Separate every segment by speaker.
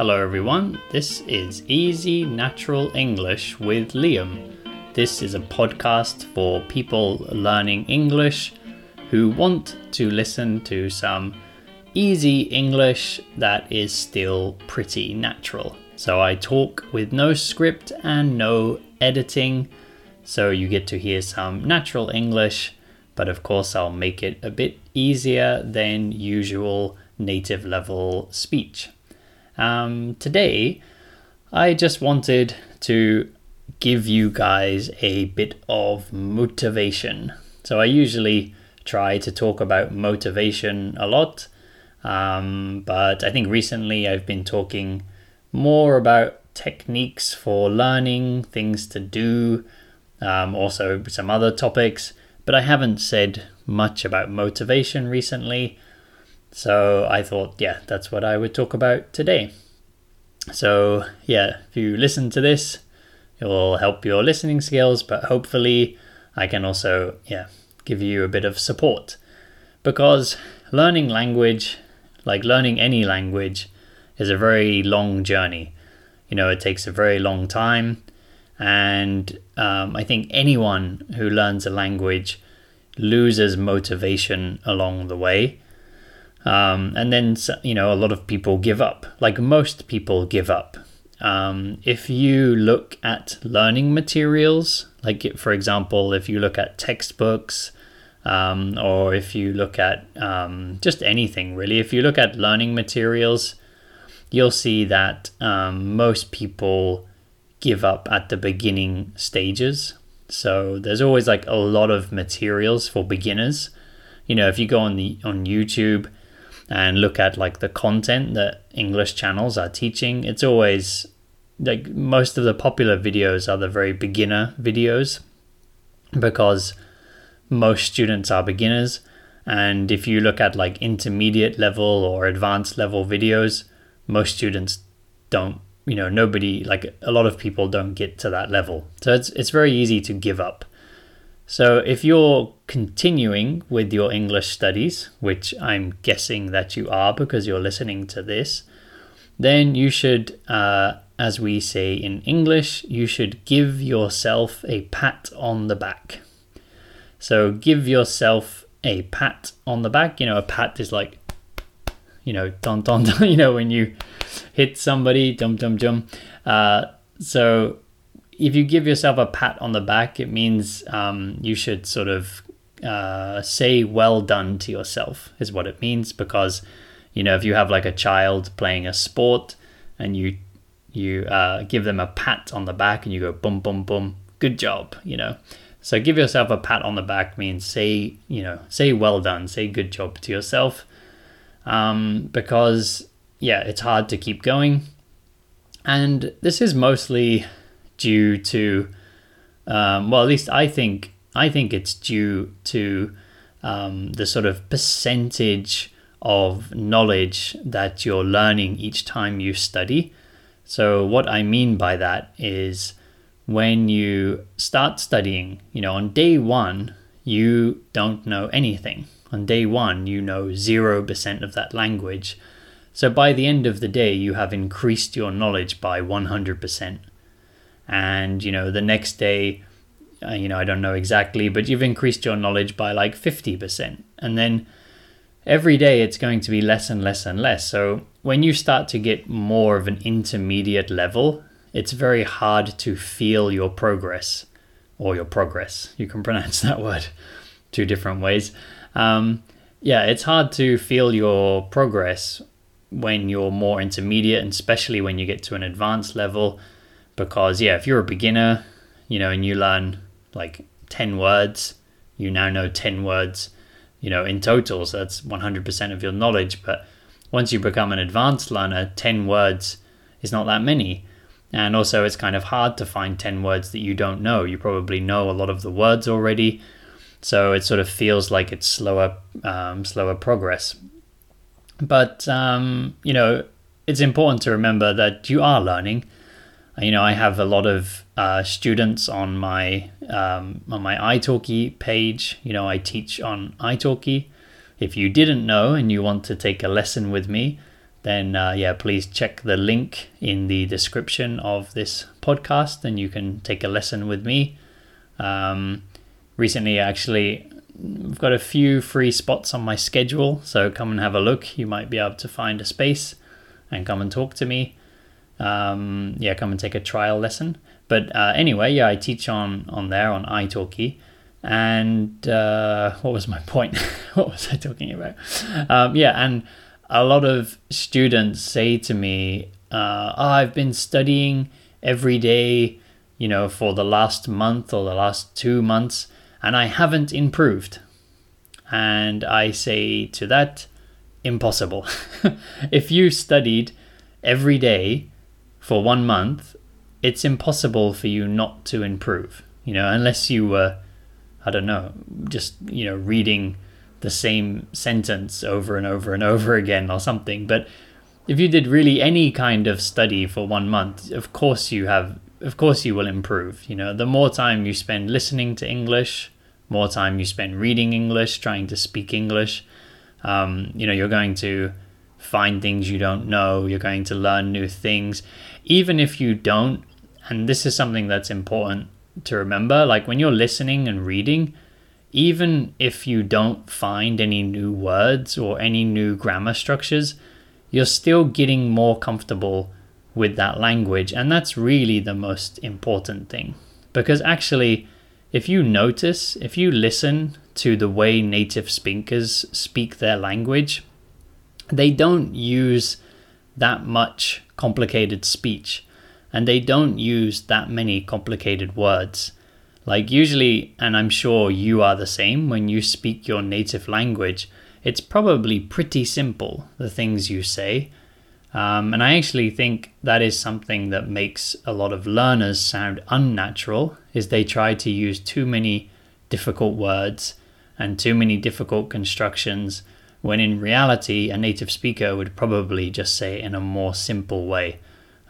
Speaker 1: Hello, everyone. This is Easy Natural English with Liam. This is a podcast for people learning English who want to listen to some easy English that is still pretty natural. So I talk with no script and no editing, so you get to hear some natural English, but of course, I'll make it a bit easier than usual native level speech. Um, today, I just wanted to give you guys a bit of motivation. So, I usually try to talk about motivation a lot, um, but I think recently I've been talking more about techniques for learning, things to do, um, also some other topics, but I haven't said much about motivation recently. So I thought, yeah, that's what I would talk about today. So, yeah, if you listen to this, it will help your listening skills, but hopefully, I can also, yeah, give you a bit of support. Because learning language, like learning any language, is a very long journey. You know, it takes a very long time. And um, I think anyone who learns a language loses motivation along the way um, and then, you know, a lot of people give up, like most people give up. Um, if you look at learning materials, like for example, if you look at textbooks, um, or if you look at um, just anything really, if you look at learning materials, you'll see that um, most people give up at the beginning stages. So there's always like a lot of materials for beginners. You know, if you go on the on YouTube, and look at like the content that English channels are teaching, it's always like most of the popular videos are the very beginner videos because most students are beginners. And if you look at like intermediate level or advanced level videos, most students don't, you know, nobody, like a lot of people don't get to that level. So it's, it's very easy to give up. So, if you're continuing with your English studies, which I'm guessing that you are because you're listening to this, then you should, uh, as we say in English, you should give yourself a pat on the back. So, give yourself a pat on the back. You know, a pat is like, you know, don don, don you know, when you hit somebody, dum dum dum. Uh, so, if you give yourself a pat on the back, it means um, you should sort of uh, say well done to yourself, is what it means. Because, you know, if you have like a child playing a sport and you you uh, give them a pat on the back and you go boom boom boom, good job, you know. So give yourself a pat on the back means say you know say well done, say good job to yourself, um, because yeah, it's hard to keep going, and this is mostly due to, um, well, at least I think I think it's due to um, the sort of percentage of knowledge that you're learning each time you study. So what I mean by that is when you start studying, you know, on day one you don't know anything. On day one, you know 0% of that language. So by the end of the day, you have increased your knowledge by 100% and you know the next day uh, you know i don't know exactly but you've increased your knowledge by like 50% and then every day it's going to be less and less and less. So when you start to get more of an intermediate level it's very hard to feel your progress or your progress. You can pronounce that word two different ways. Um, yeah it's hard to feel your progress when you're more intermediate and especially when you get to an advanced level because yeah if you're a beginner you know and you learn like 10 words. You now know 10 words you know in total so that's 100% of your knowledge. But once you become an advanced learner 10 words is not that many. And also it's kind of hard to find 10 words that you don't know. You probably know a lot of the words already. So it sort of feels like it's slower um, slower progress. But um, you know it's important to remember that you are learning you know, I have a lot of uh, students on my um, on my italki page. You know, I teach on italki. If you didn't know and you want to take a lesson with me, then uh, yeah, please check the link in the description of this podcast and you can take a lesson with me. Um, recently, actually, I've got a few free spots on my schedule, so come and have a look. You might be able to find a space and come and talk to me. Um, yeah, come and take a trial lesson. But uh, anyway, yeah, I teach on on there on italki. And uh, what was my point? what was I talking about? Um, yeah, and a lot of students say to me, uh, oh, I've been studying every day, you know, for the last month or the last two months, and I haven't improved. And I say to that, impossible. if you studied every day for one month, it's impossible for you not to improve, you know, unless you were, I don't know, just, you know, reading the same sentence over and over and over again or something. But if you did really any kind of study for one month, of course you have of course you will improve. You know, the more time you spend listening to English, more time you spend reading English, trying to speak English, um, you know, you're going to find things you don't know, you're going to learn new things. Even if you don't, and this is something that's important to remember, like when you're listening and reading, even if you don't find any new words or any new grammar structures, you're still getting more comfortable with that language. And that's really the most important thing. Because actually, if you notice, if you listen to the way native speakers speak their language, they don't use that much complicated speech and they don't use that many complicated words. Like, usually, and I'm sure you are the same, when you speak your native language, it's probably pretty simple, the things you say. Um, and I actually think that is something that makes a lot of learners sound unnatural, is they try to use too many difficult words and too many difficult constructions, when in reality, a native speaker would probably just say it in a more simple way.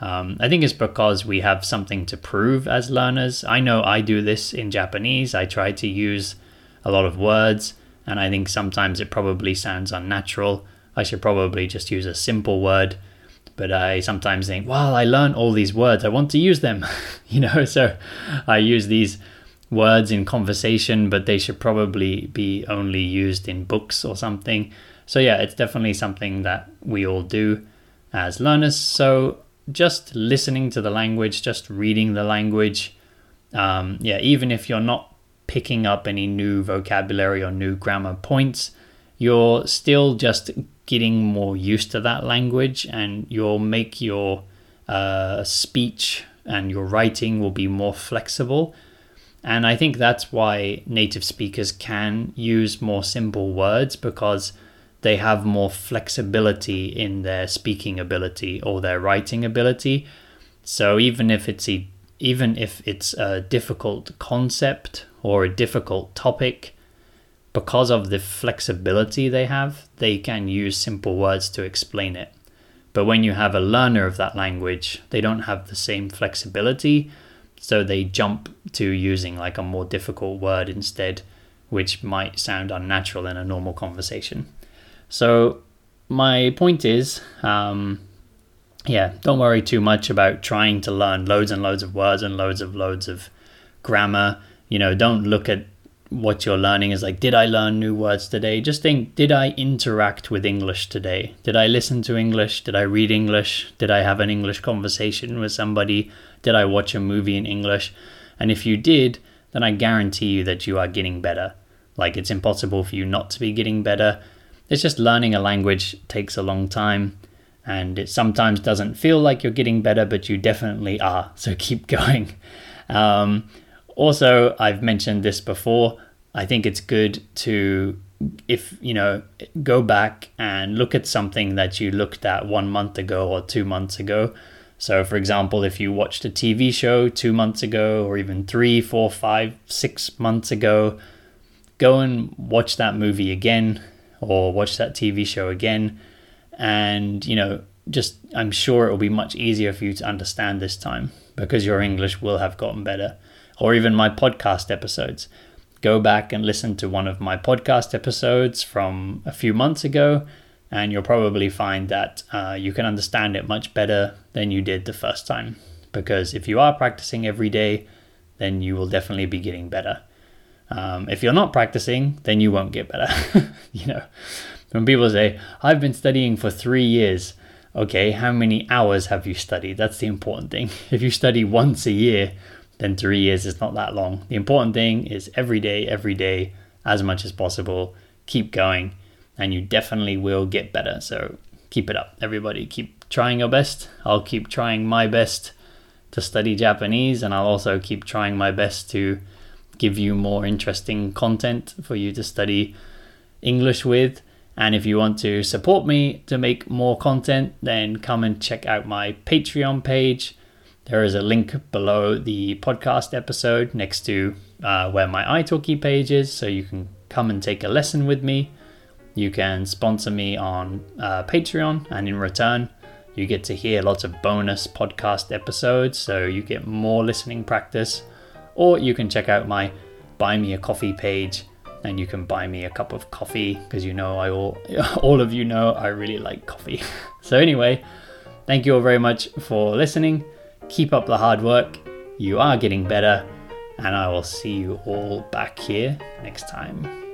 Speaker 1: Um, I think it's because we have something to prove as learners. I know I do this in Japanese. I try to use a lot of words, and I think sometimes it probably sounds unnatural. I should probably just use a simple word. But I sometimes think, well, I learned all these words. I want to use them, you know. So I use these words in conversation, but they should probably be only used in books or something. So yeah, it's definitely something that we all do as learners. So just listening to the language, just reading the language, um, yeah, even if you're not picking up any new vocabulary or new grammar points, you're still just getting more used to that language and you'll make your uh, speech and your writing will be more flexible. And I think that's why native speakers can use more simple words because they have more flexibility in their speaking ability or their writing ability. So even if it's a even if it's a difficult concept or a difficult topic, because of the flexibility they have, they can use simple words to explain it. But when you have a learner of that language, they don't have the same flexibility, so they jump to using like a more difficult word instead, which might sound unnatural in a normal conversation. So my point is, um, yeah, don't worry too much about trying to learn loads and loads of words and loads of loads of grammar. You know, don't look at what you're learning is like, did I learn new words today? Just think, did I interact with English today? Did I listen to English? Did I read English? Did I have an English conversation with somebody? Did I watch a movie in English? And if you did, then I guarantee you that you are getting better. Like, it's impossible for you not to be getting better it's just learning a language takes a long time and it sometimes doesn't feel like you're getting better, but you definitely are. So keep going. Um, also, I've mentioned this before. I think it's good to, if you know, go back and look at something that you looked at one month ago or two months ago. So, for example, if you watched a TV show two months ago, or even three, four, five, six months ago, go and watch that movie again or watch that TV show again. And, you know, just I'm sure it will be much easier for you to understand this time because your English will have gotten better. Or even my podcast episodes. Go back and listen to one of my podcast episodes from a few months ago and you'll probably find that uh, you can understand it much better than you did the first time. Because if you are practicing every day, then you will definitely be getting better. Um, if you're not practicing, then you won't get better. you know, when people say, I've been studying for three years, okay, how many hours have you studied? That's the important thing. If you study once a year, then three years is not that long. The important thing is every day, every day, as much as possible, keep going, and you definitely will get better. So keep it up, everybody. Keep trying your best. I'll keep trying my best to study Japanese, and I'll also keep trying my best to give you more interesting content for you to study English with. And if you want to support me to make more content, then come and check out my Patreon page. There is a link below the podcast episode next to uh, where my italki page is, so you can come and take a lesson with me. You can sponsor me on uh, Patreon, and in return, you get to hear lots of bonus podcast episodes, so you get more listening practice. Or you can check out my Buy Me a Coffee page and you can buy me a cup of coffee because you know I all all of you know I really like coffee. so anyway, thank you all very much for listening. Keep up the hard work. You are getting better and I will see you all back here next time.